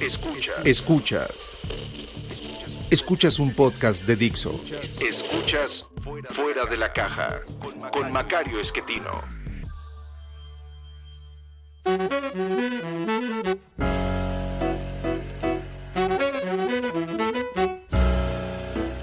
Escuchas. Escuchas. Escuchas un podcast de Dixo. Escuchas Fuera de la Caja con Macario Esquetino.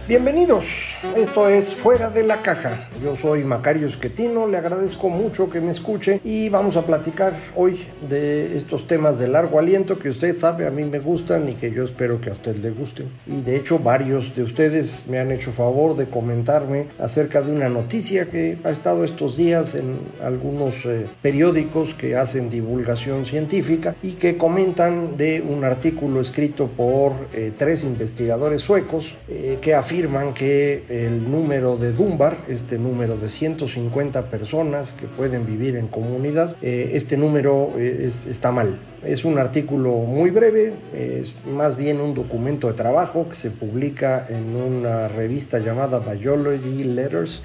Bienvenidos, esto es Fuera de la Caja. Yo soy Macario Esquetino, le agradezco mucho que me escuche y vamos a platicar hoy de estos temas de largo aliento que usted sabe a mí me gustan y que yo espero que a usted le gusten. Y de hecho varios de ustedes me han hecho favor de comentarme acerca de una noticia que ha estado estos días en algunos eh, periódicos que hacen divulgación científica y que comentan de un artículo escrito por eh, tres investigadores suecos eh, que afirman que el número de Dunbar, este número de 150 personas que pueden vivir en comunidad, eh, este número eh, está mal. Es un artículo muy breve, es más bien un documento de trabajo que se publica en una revista llamada Biology Letters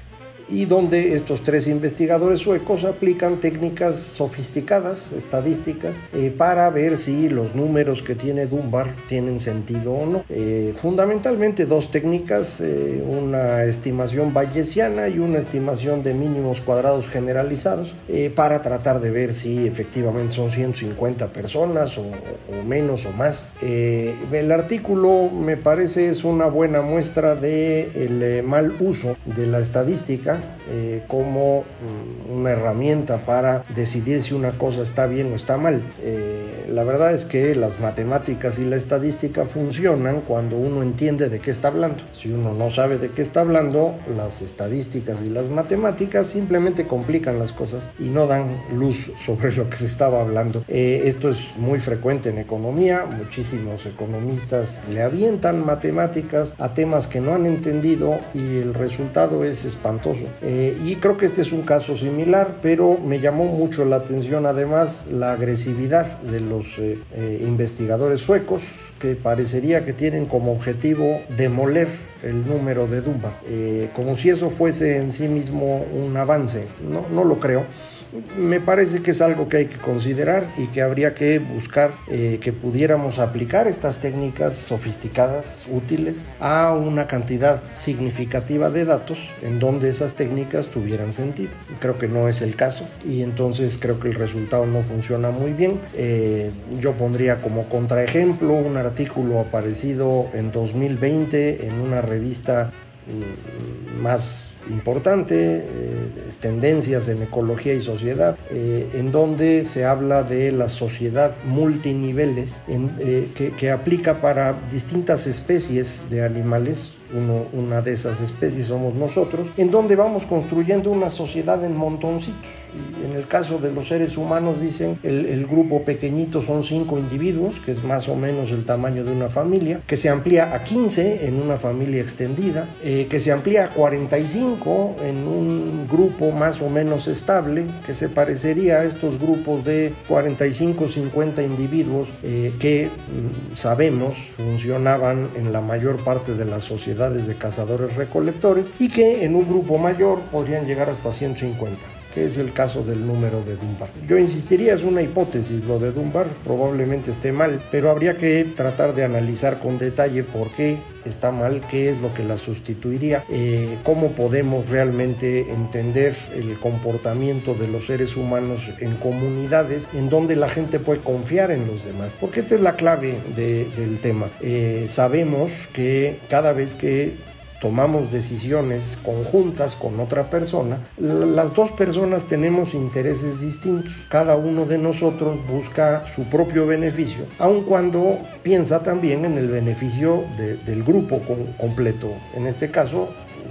y donde estos tres investigadores suecos aplican técnicas sofisticadas, estadísticas, eh, para ver si los números que tiene Dunbar tienen sentido o no. Eh, fundamentalmente dos técnicas, eh, una estimación bayesiana y una estimación de mínimos cuadrados generalizados, para tratar de ver si efectivamente son 150 personas o, o menos o más. el artículo me parece es una buena muestra del de mal uso de la estadística eh, como mm, una herramienta para decidir si una cosa está bien o está mal. Eh, la verdad es que las matemáticas y la estadística funcionan cuando uno entiende de qué está hablando. Si uno no sabe de qué está hablando, las estadísticas y las matemáticas simplemente complican las cosas y no dan luz sobre lo que se estaba hablando. Eh, esto es muy frecuente en economía, muchísimos economistas le avientan matemáticas a temas que no han entendido y el resultado es espantoso. Eh, y creo que este es un caso similar, pero me llamó mucho la atención además la agresividad de los eh, eh, investigadores suecos que parecería que tienen como objetivo demoler el número de Dumba, como si eso fuese en sí mismo un avance. No, no lo creo me parece que es algo que hay que considerar y que habría que buscar eh, que pudiéramos aplicar estas técnicas sofisticadas, útiles, a una cantidad significativa de datos en donde esas técnicas tuvieran sentido. Creo que no es el caso y entonces creo que el resultado no funciona muy bien. Eh, yo pondría como contraejemplo un artículo aparecido en 2020 en una revista mm, más importante, eh, tendencias en ecología y sociedad, eh, en donde se habla de la sociedad multiniveles eh, que, que, aplica para distintas especies de animales una de esas especies somos nosotros, en donde vamos construyendo una sociedad en montoncitos. Y en el caso de los seres humanos dicen el, el, grupo pequeñito son cinco individuos, que es más o menos el tamaño de una familia, que se amplía a 15 en una familia extendida, eh, que se amplía a 45 en un grupo más o menos estable, que se parecería a estos grupos de 45-50 individuos eh, que mm, sabemos funcionaban en la mayor parte de la sociedad de cazadores recolectores y que en un grupo mayor podrían llegar hasta 150 que es el caso del número de Dunbar. Yo insistiría, es una hipótesis lo de Dunbar, probablemente esté mal, pero habría que tratar de analizar con detalle por qué está mal, qué es lo que la sustituiría, eh, cómo podemos realmente entender el comportamiento de los seres humanos en comunidades en donde la gente puede confiar en los demás, porque esta es la clave del tema. Eh, sabemos que cada vez que tomamos decisiones conjuntas con otra persona, las dos personas tenemos intereses distintos. Cada uno de nosotros busca su propio beneficio, aun cuando piensa también en el beneficio del grupo completo. En este caso,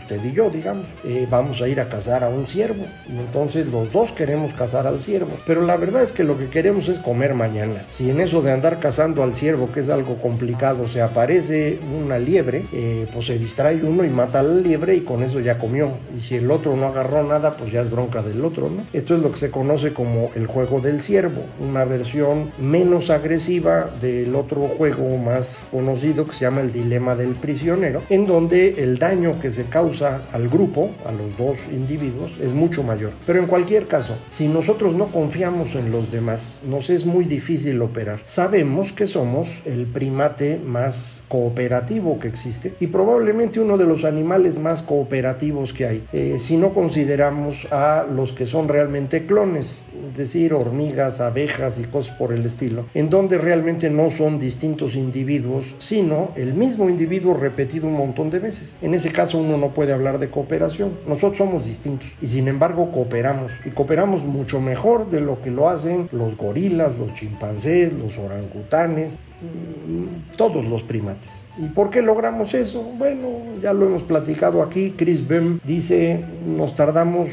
usted y yo, digamos, eh, vamos a ir a cazar a un ciervo. Y entonces los dos queremos cazar al ciervo. Pero la verdad es que lo que queremos es comer mañana. Si en eso de andar cazando al ciervo, que es algo complicado, se aparece una liebre, eh, pues se distrae uno y mata a la liebre y con eso ya comió. Y si el otro no agarró nada, pues ya es bronca del otro, ¿no? Esto es lo que se conoce como el juego del ciervo, una versión menos agresiva del otro juego más conocido que se llama el dilema del prisionero, en donde el daño que se causa al grupo, a los dos individuos, es mucho mayor. Pero en cualquier caso, si nosotros no confiamos en los demás, nos es muy difícil operar. Sabemos que somos el primate más cooperativo que existe y probablemente uno de los animales más cooperativos que hay, eh, si no consideramos a los que son realmente clones, es decir, hormigas, abejas y cosas por el estilo, en donde realmente no son distintos individuos, sino el mismo individuo repetido un montón de veces. En ese caso uno no puede hablar de cooperación. Nosotros somos distintos y sin embargo cooperamos y cooperamos mucho mejor de lo que lo hacen los gorilas, los chimpancés, los orangutanes, mm, todos los primates. ¿Y por qué logramos eso? Bueno, ya lo hemos platicado aquí. Chris Bem dice, nos tardamos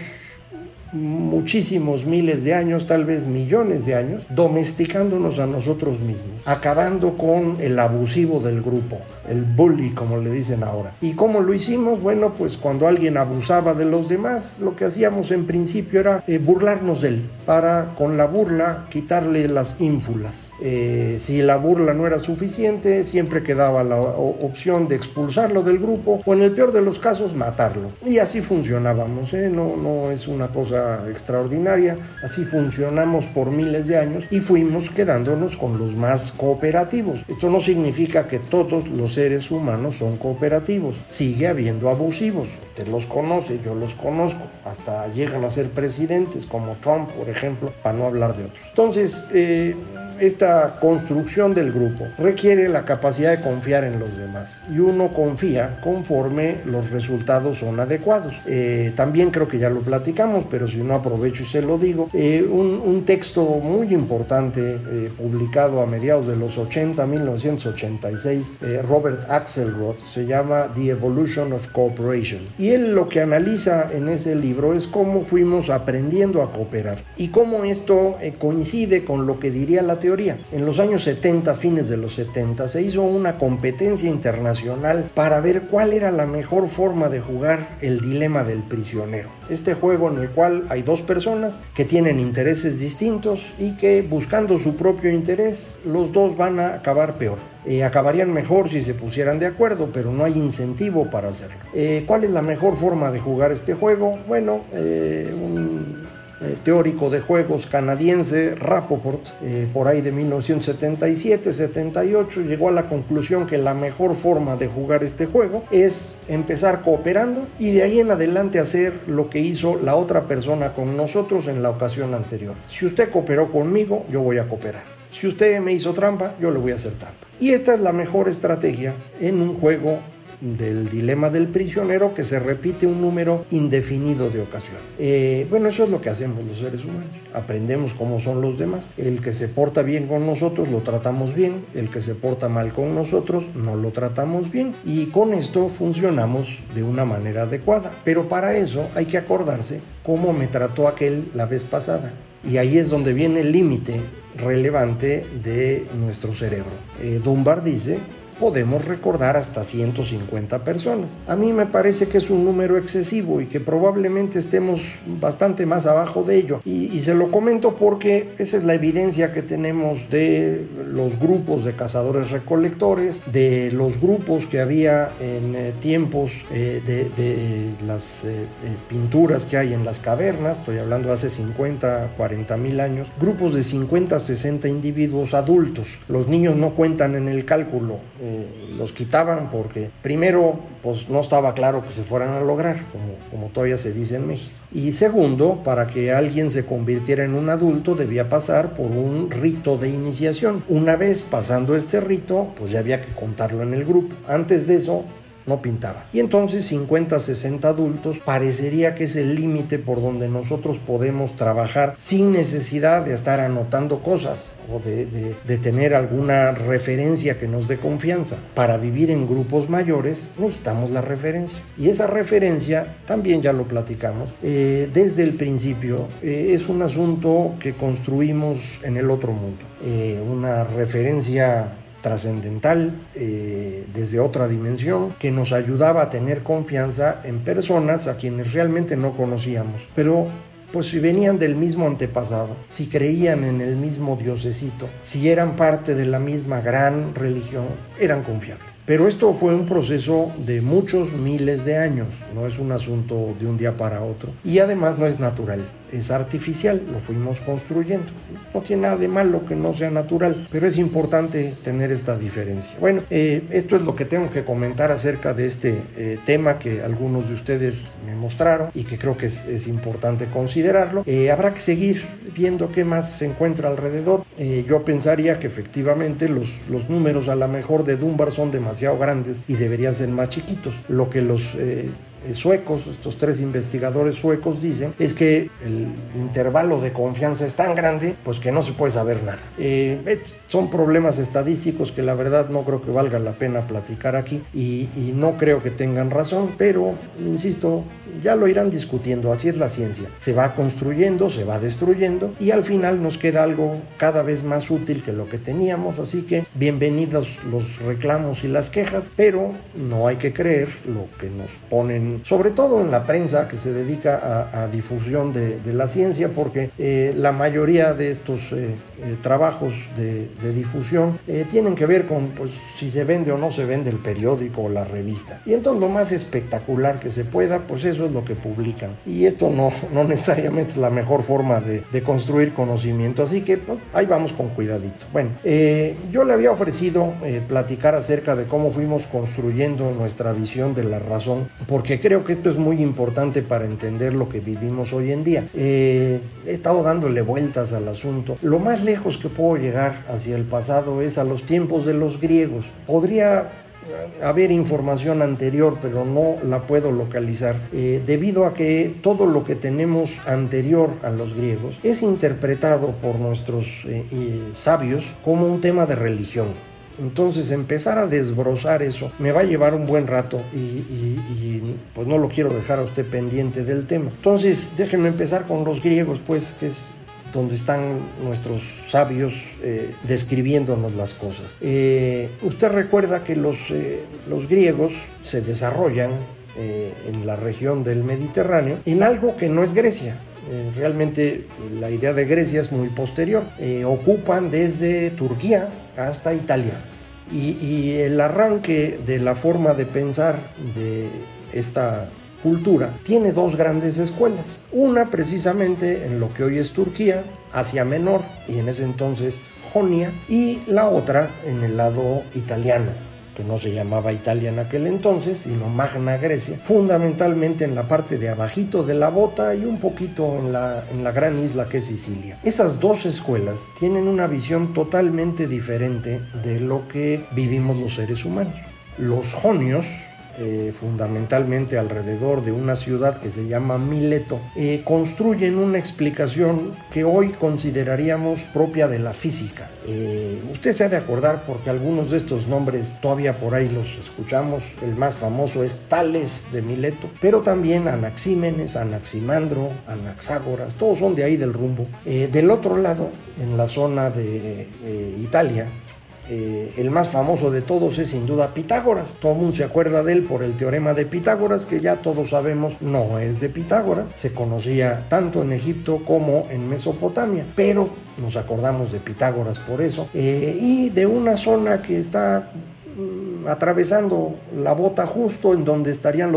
muchísimos miles de años, tal vez millones de años, domesticándonos a nosotros mismos, acabando con el abusivo del grupo, el bully como le dicen ahora. ¿Y cómo lo hicimos? Bueno, pues cuando alguien abusaba de los demás, lo que hacíamos en principio era eh, burlarnos de él, para con la burla quitarle las ínfulas. Eh, si la burla no era suficiente, siempre quedaba la opción de expulsarlo del grupo o en el peor de los casos matarlo. Y así funcionábamos, ¿eh? no, no es una cosa extraordinaria, así funcionamos por miles de años y fuimos quedándonos con los más cooperativos. Esto no significa que todos los seres humanos son cooperativos, sigue habiendo abusivos, usted los conoce, yo los conozco, hasta llegan a ser presidentes como Trump, por ejemplo, para no hablar de otros. Entonces, eh, esta construcción del grupo requiere la capacidad de confiar en los demás y uno confía conforme los resultados son adecuados. Eh, también creo que ya lo platicamos, pero si no aprovecho y se lo digo, eh, un, texto muy importante eh, publicado a mediados de los 80, 1986, Robert Axelrod, se llama The Evolution of Cooperation. Y él lo que analiza en ese libro es cómo fuimos aprendiendo a cooperar y cómo esto coincide con lo que diría la teoría. En los años 70, fines de los 70, se hizo una competencia internacional para ver cuál era la mejor forma de jugar el dilema del prisionero. Este juego en el cual hay dos personas que tienen intereses distintos y que buscando su propio interés, los dos van a acabar peor. Eh, acabarían mejor si se pusieran de acuerdo, pero no hay incentivo para hacerlo. Eh, ¿Cuál es la mejor forma de jugar este juego? Bueno, eh, un eh, teórico de juegos canadiense, Rapoport, eh, por ahí de 1977-78, llegó a la conclusión que la mejor forma de jugar este juego es empezar cooperando y de ahí en adelante hacer lo que hizo la otra persona con nosotros en la ocasión anterior. Si usted cooperó conmigo, yo voy a cooperar. Si usted me hizo trampa, yo le voy a hacer trampa. Y esta es la mejor estrategia en un juego del dilema del prisionero que se repite un número indefinido de ocasiones. Eh, bueno, eso es lo que hacemos los seres humanos. Aprendemos cómo son los demás. El que se porta bien con nosotros lo tratamos bien, el que se porta mal con nosotros no lo tratamos bien y con esto funcionamos de una manera adecuada. Pero para eso hay que acordarse cómo me trató aquel la vez pasada. Y ahí es donde viene el límite relevante de nuestro cerebro. Eh, Dunbar dice podemos recordar hasta 150 personas. A mí me parece que es un número excesivo y que probablemente estemos bastante más abajo de ello. Y, se lo comento porque esa es la evidencia que tenemos de los grupos de cazadores recolectores, de los grupos que había en eh, tiempos eh, de, las eh, pinturas que hay en las cavernas, estoy hablando hace 50, 40 mil años, grupos de 50, 60 individuos adultos. Los niños no cuentan en el cálculo eh, los quitaban porque primero pues no estaba claro que se fueran a lograr, como, como todavía se dice en México. Y segundo, para que alguien se convirtiera en un adulto debía pasar por un rito de iniciación. Una vez pasando este rito, pues ya había que contarlo en el grupo. Antes de eso, no pintaba. Y entonces 50, 60 adultos parecería que es el límite por donde nosotros podemos trabajar sin necesidad de estar anotando cosas o de, tener alguna referencia que nos dé confianza. Para vivir en grupos mayores necesitamos la referencia. Y esa referencia, también ya lo platicamos, eh, desde el principio eh, es un asunto que construimos en el otro mundo. Eh, una referencia trascendental eh, desde otra dimensión que nos ayudaba a tener confianza en personas a quienes realmente no conocíamos, pero pues si venían del mismo antepasado, si creían en el mismo diosecito, si eran parte de la misma gran religión, eran confiables. Pero esto fue un proceso de muchos miles de años, no es un asunto de un día para otro. Y además no es natural es artificial, lo fuimos construyendo. No tiene nada de malo que no sea natural, pero es importante tener esta diferencia. Bueno, eh, esto es lo que tengo que comentar acerca de este eh, tema que algunos de ustedes me mostraron y que creo que es, importante considerarlo. Eh, habrá que seguir viendo qué más se encuentra alrededor. yo pensaría que efectivamente los, los números a lo mejor de Dunbar son demasiado grandes y deberían ser más chiquitos, lo que los eh, suecos, estos tres investigadores suecos dicen, es que el intervalo de confianza es tan grande, pues que no se puede saber nada. Eh, son problemas estadísticos que la verdad no creo que valga la pena platicar aquí y, y no creo que tengan razón, pero insisto, ya lo irán discutiendo, así es la ciencia. Se va construyendo, se va destruyendo y al final nos queda algo cada vez más útil que lo que teníamos, así que bienvenidos los reclamos y las quejas, pero no hay que creer lo que nos ponen, sobre todo en la prensa que se dedica a, difusión de, la ciencia, porque eh, la mayoría de estos eh, eh, trabajos de, difusión tienen que ver con pues, si se vende o no se vende el periódico o la revista. Y entonces lo más espectacular que se pueda, pues eso es lo que publican. Y esto no, no necesariamente es la mejor forma de, construir conocimiento, así que pues, ahí vamos con cuidadito. Bueno, eh, yo le había ofrecido eh, platicar acerca de cómo fuimos construyendo nuestra visión de la razón, porque creo que esto es muy importante para entender lo que vivimos hoy en día. Eh, he estado dándole vueltas al asunto. Lo más lejos que puedo llegar hacia el pasado es a los tiempos de los griegos. Podría haber información anterior, pero no la puedo localizar, eh, debido a que todo lo que tenemos anterior a los griegos es interpretado por nuestros eh, sabios como un tema de religión. Entonces empezar a desbrozar eso me va a llevar un buen rato y, y, pues no lo quiero dejar a usted pendiente del tema. Entonces déjenme empezar con los griegos, pues que es donde están nuestros sabios eh, describiéndonos las cosas. Eh, usted recuerda que los, eh, los griegos se desarrollan en la región del Mediterráneo en algo que no es Grecia. realmente la idea de Grecia es muy posterior. ocupan desde Turquía hasta Italia. Y, y el arranque de la forma de pensar de esta cultura, tiene dos grandes escuelas. Una precisamente en lo que hoy es Turquía, Asia Menor y en ese entonces Jonia, y la otra en el lado italiano, que no se llamaba Italia en aquel entonces, sino Magna Grecia, fundamentalmente en la parte de abajito de la bota y un poquito en la, en la gran isla que es Sicilia. Esas dos escuelas tienen una visión totalmente diferente de lo que vivimos los seres humanos. Los jonios, eh, fundamentalmente alrededor de una ciudad que se llama Mileto, eh, construyen una explicación que hoy consideraríamos propia de la física. Eh, usted se ha de acordar porque algunos de estos nombres todavía por ahí los escuchamos. El más famoso es Tales de Mileto, pero también Anaxímenes, Anaximandro, Anaxágoras, todos son de ahí del rumbo. del otro lado, en la zona de Italia, eh, el más famoso de todos es sin duda Pitágoras. Todo el mundo se acuerda de él por el teorema de Pitágoras, que ya todos sabemos no es de Pitágoras. Se conocía tanto en Egipto como en Mesopotamia, pero nos acordamos de Pitágoras por eso. Eh, y de una zona que está mm, atravesando la bota justo en donde estarían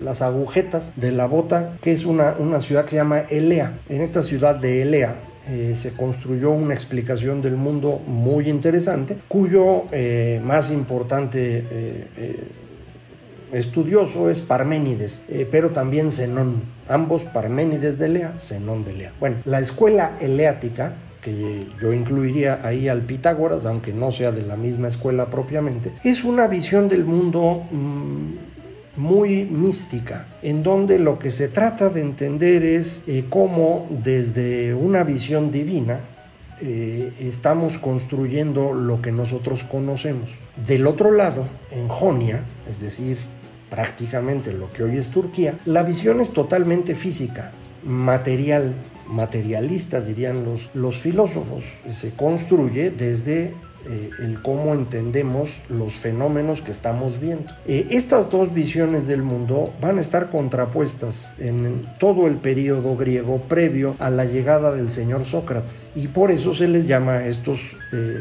las agujetas de la bota, que es una, una ciudad que se llama Elea. En esta ciudad de Elea eh, se construyó una explicación del mundo muy interesante, cuyo eh, más importante eh, estudioso es Parménides, pero también Zenón, ambos Parménides de Lea, Zenón de Lea. Bueno, la escuela eleática que yo incluiría ahí al Pitágoras, aunque no sea de la misma escuela propiamente, es una visión del mundo mm, muy mística, en donde lo que se trata de entender es eh, cómo desde una visión divina, eh, estamos construyendo lo que nosotros conocemos. Del otro lado, en Jonia, es decir, prácticamente lo que hoy es Turquía, la visión es totalmente física, material, materialista dirían los, los filósofos. Se construye desde eh, el cómo entendemos los fenómenos que estamos viendo. Eh, estas dos visiones del mundo van a estar contrapuestas en todo el periodo griego previo a la llegada del señor Sócrates y por eso se les llama a estos eh,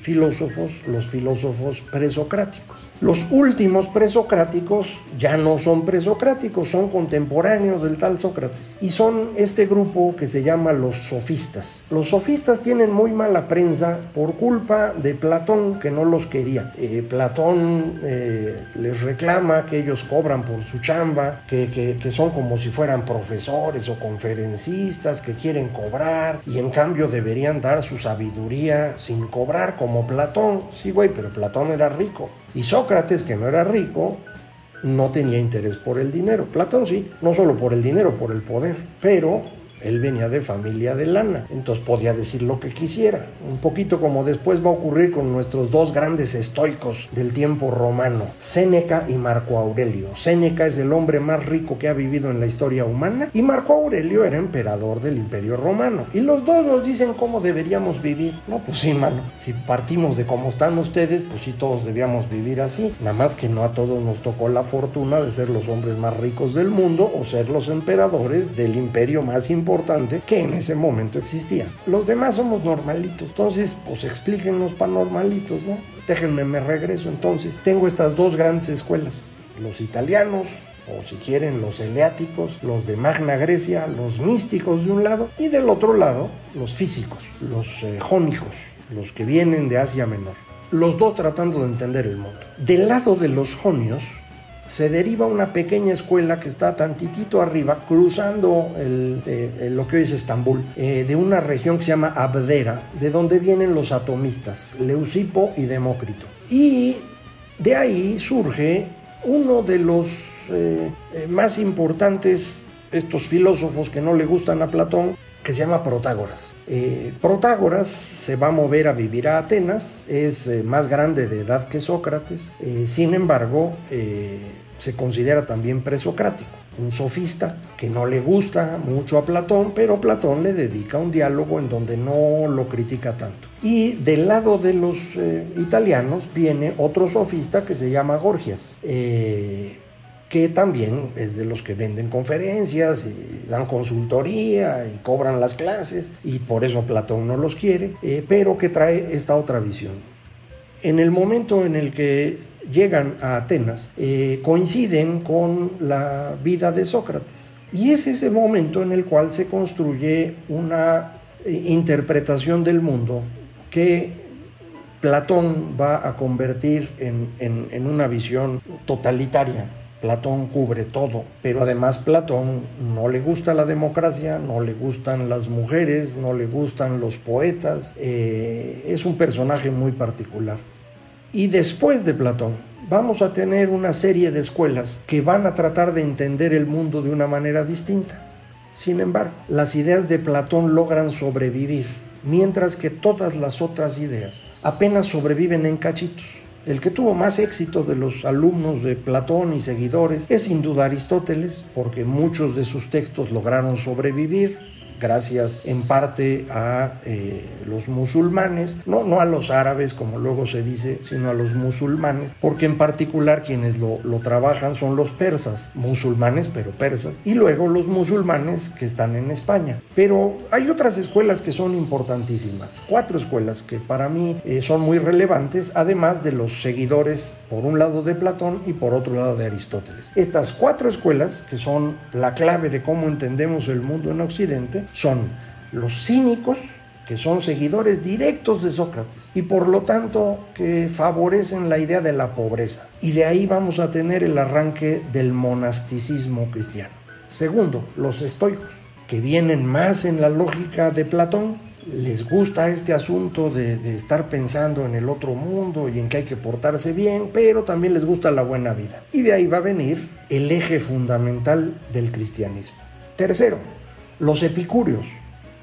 filósofos los filósofos presocráticos. Los últimos presocráticos ya no son presocráticos, son contemporáneos del tal Sócrates. Y son este grupo que se llama los sofistas. Los sofistas tienen muy mala prensa por culpa de Platón que no los quería. Eh, Platón eh, les reclama que ellos cobran por su chamba, que, que son como si fueran profesores o conferencistas, que quieren cobrar y en cambio deberían dar su sabiduría sin cobrar como Platón. Sí, güey, pero Platón era rico. Y Sócrates, que no era rico, no tenía interés por el dinero. Platón sí, no solo por el dinero, por el poder. Pero él venía de familia de lana, entonces podía decir lo que quisiera. Un poquito como después va a ocurrir con nuestros dos grandes estoicos del tiempo romano, Séneca y Marco Aurelio. Séneca es el hombre más rico que ha vivido en la historia humana y Marco Aurelio era emperador del imperio romano. Y los dos nos dicen cómo deberíamos vivir. No, pues sí, mano. Si partimos de cómo están ustedes, pues sí, todos debíamos vivir así. Nada más que no a todos nos tocó la fortuna de ser los hombres más ricos del mundo o ser los emperadores del imperio más importante que en ese momento existía. Los demás somos normalitos, entonces pues explíquenos para normalitos, ¿no? Déjenme, me regreso entonces. Tengo estas dos grandes escuelas, los italianos, o si quieren los eleáticos, los de Magna Grecia, los místicos de un lado, y del otro lado los físicos, los eh, jónicos, los que vienen de Asia Menor. Los dos tratando de entender el mundo. Del lado de los jonios, se deriva una pequeña escuela que está tantitito arriba, cruzando eh, lo que hoy es Estambul, eh, de una región que se llama Abdera, de donde vienen los atomistas, Leucipo y Demócrito. Y de ahí surge uno de los eh, más importantes, estos filósofos que no le gustan a Platón, que se llama Protágoras. Protágoras se va a mover a vivir a Atenas, es más grande de edad que Sócrates, sin embargo, se considera también presocrático, un sofista que no le gusta mucho a Platón, pero Platón le dedica un diálogo en donde no lo critica tanto. Y del lado de los eh, italianos viene otro sofista que se llama Gorgias. Que también es de los que venden conferencias dan consultoría y cobran las clases y por eso Platón no los quiere, eh, pero que trae esta otra visión. En el momento en el que llegan a Atenas eh, coinciden con la vida de Sócrates. Y es ese momento en el cual se construye una eh, interpretación del mundo que Platón va a convertir en, una visión totalitaria. Platón cubre todo, pero además Platón no le gusta la democracia, no le gustan las mujeres, no le gustan los poetas, eh, es un personaje muy particular. Y después de Platón, vamos a tener una serie de escuelas que van a tratar de entender el mundo de una manera distinta. Sin embargo, las ideas de Platón logran sobrevivir, mientras que todas las otras ideas apenas sobreviven en cachitos. El que tuvo más éxito de los alumnos de Platón y seguidores es sin duda Aristóteles, porque muchos de sus textos lograron sobrevivir, gracias en parte a eh, los musulmanes, no, no a los árabes como luego se dice, sino a los musulmanes, porque en particular quienes lo, lo trabajan son los persas, musulmanes pero persas, y luego los musulmanes que están en España. Pero hay otras escuelas que son importantísimas, cuatro escuelas que para mí eh, son muy relevantes, además de los seguidores por un lado de Platón y por otro lado de Aristóteles. Estas cuatro escuelas, que son la clave de cómo entendemos el mundo en Occidente, son los cínicos, que son seguidores directos de Sócrates y por lo tanto que favorecen la idea de la pobreza. Y de ahí vamos a tener el arranque del monasticismo cristiano. Segundo, los estoicos, que vienen más en la lógica de Platón, les gusta este asunto de, estar pensando en el otro mundo y en que hay que portarse bien, pero también les gusta la buena vida. Y de ahí va a venir el eje fundamental del cristianismo. Tercero, los epicúreos,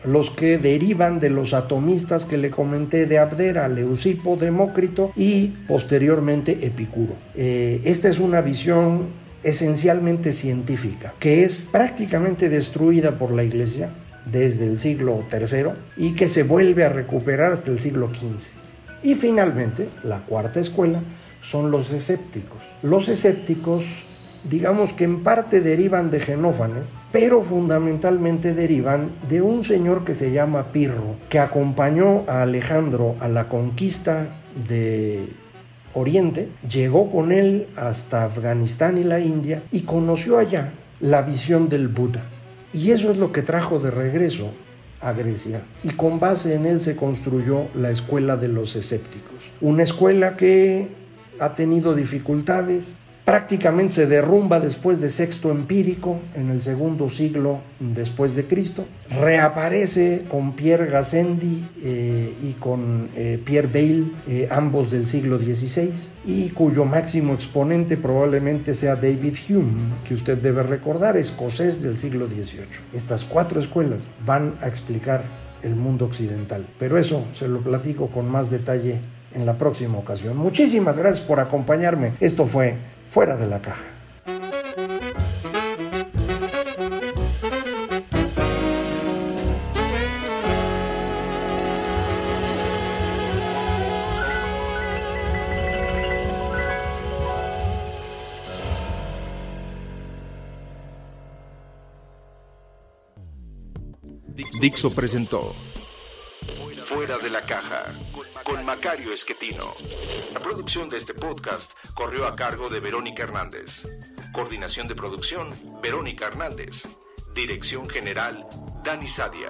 los que derivan de los atomistas que le comenté de Abdera, Leucipo, Demócrito y posteriormente Epicuro. Eh, esta es una visión esencialmente científica, que es prácticamente destruida por la Iglesia desde el siglo III y que se vuelve a recuperar hasta el siglo XV. Y finalmente, la cuarta escuela son los escépticos. Los escépticos digamos que en parte derivan de Genófanes, pero fundamentalmente derivan de un señor que se llama Pirro, que acompañó a Alejandro a la conquista de Oriente, llegó con él hasta Afganistán y la India y conoció allá la visión del Buda. Y eso es lo que trajo de regreso a Grecia. Y con base en él se construyó la escuela de los escépticos. Una escuela que ha tenido dificultades, prácticamente se derrumba después de sexto empírico en el segundo siglo después de Cristo. Reaparece con Pierre Gassendi eh, y con eh, Pierre Bayle, eh, ambos del siglo XVI, y cuyo máximo exponente probablemente sea David Hume, que usted debe recordar, escocés del siglo XVIII. Estas cuatro escuelas van a explicar el mundo occidental, pero eso se lo platico con más detalle en la próxima ocasión. Muchísimas gracias por acompañarme. Esto fue fuera de la caja. Dixo presentó De la caja con Macario Esquetino. La producción de este podcast corrió a cargo de Verónica Hernández. Coordinación de producción, Verónica Hernández. Dirección General, Dani Sadia.